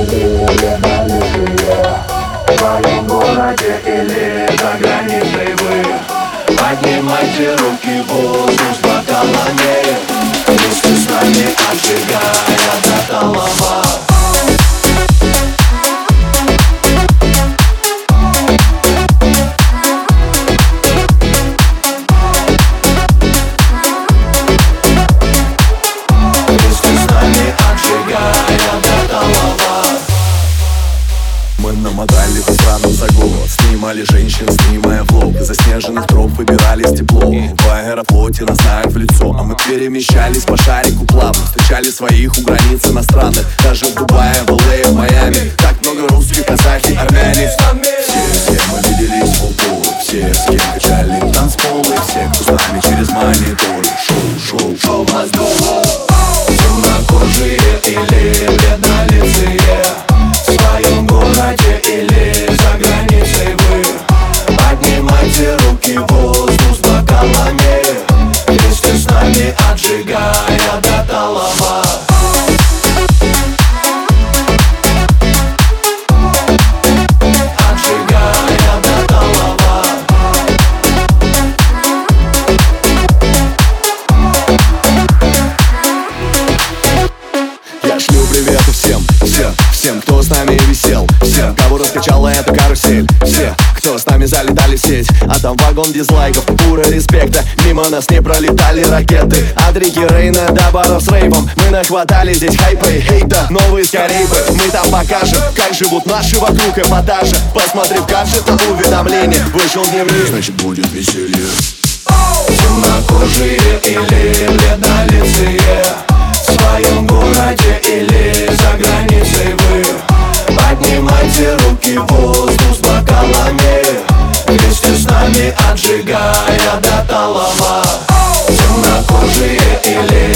В своем городе или за границей вы Поднимайте руки в воздух с бокалами Вместе с нами отжигая до талого намотали по странам за год Снимали женщин, снимая влог Из заснеженных троп выбирались тепло В аэрофлоте нас знают в лицо А мы перемещались по шарику плавно Встречали своих у границ иностранных Даже в Дубае, в ЛА, в Майами Так много русских, казахи, армяне Все, с кем мы виделись в упор Все, с кем качали танцполы Все, кто с нами через монитор Шоу, шоу, шоу в всем, кто с нами висел. Всем, кого раскачала эта карусель. Все, кто с нами залетали в сеть. А там вагон дизлайков, пура респекта. Мимо нас не пролетали ракеты. От Рики Рейна до баров с рейвом. Мы нахватали здесь хайпа и хейта. Новые скорейпы, мы там покажем. Как живут наши вокруг эпатажа. Посмотри в гаджета уведомление Вышел дневник, значит будет веселье Темнокожие или бледнолицые вместе с нами отжигая до талого Темнокожие или